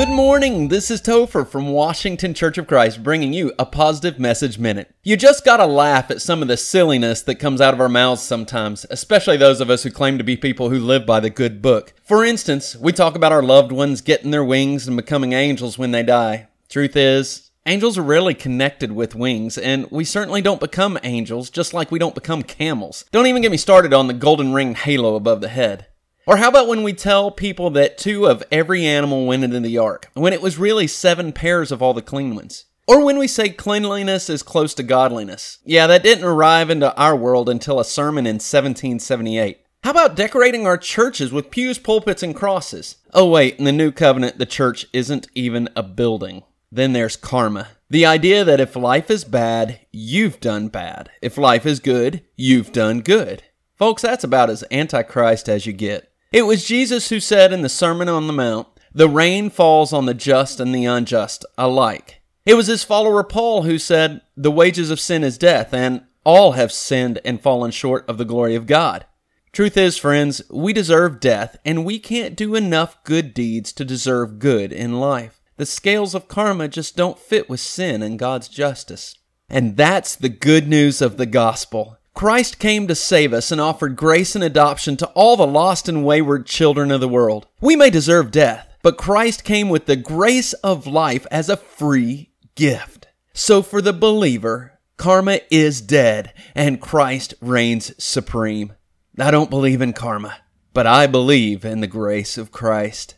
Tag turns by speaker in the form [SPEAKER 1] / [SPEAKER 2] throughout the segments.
[SPEAKER 1] Good morning. This is Topher from Washington Church of Christ bringing you a positive message minute. You just gotta laugh at some of the silliness that comes out of our mouths sometimes, especially those of us who claim to be people who live by the good book. For instance, we talk about our loved ones getting their wings and becoming angels when they die. Truth is, angels are rarely connected with wings, and we certainly don't become angels, just like we don't become camels. Don't even get me started on the golden ring halo above the head. Or how about when we tell people that two of every animal went into the ark, when it was really seven pairs of all the clean ones? Or when we say cleanliness is close to godliness. Yeah, that didn't arrive into our world until a sermon in 1778. How about decorating our churches with pews, pulpits, and crosses? Oh, wait, in the new covenant, the church isn't even a building. Then there's karma. The idea that if life is bad, you've done bad. If life is good, you've done good. Folks, that's about as antichrist as you get. It was Jesus who said in the Sermon on the Mount, The rain falls on the just and the unjust alike. It was his follower Paul who said, The wages of sin is death, and all have sinned and fallen short of the glory of God. Truth is, friends, we deserve death, and we can't do enough good deeds to deserve good in life. The scales of karma just don't fit with sin and God's justice. And that's the good news of the gospel. Christ came to save us and offered grace and adoption to all the lost and wayward children of the world. We may deserve death, but Christ came with the grace of life as a free gift. So for the believer, karma is dead and Christ reigns supreme. I don't believe in karma, but I believe in the grace of Christ.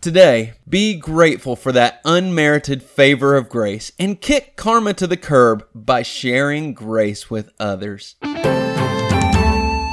[SPEAKER 1] Today, be grateful for that unmerited favor of grace and kick karma to the curb by sharing grace with others.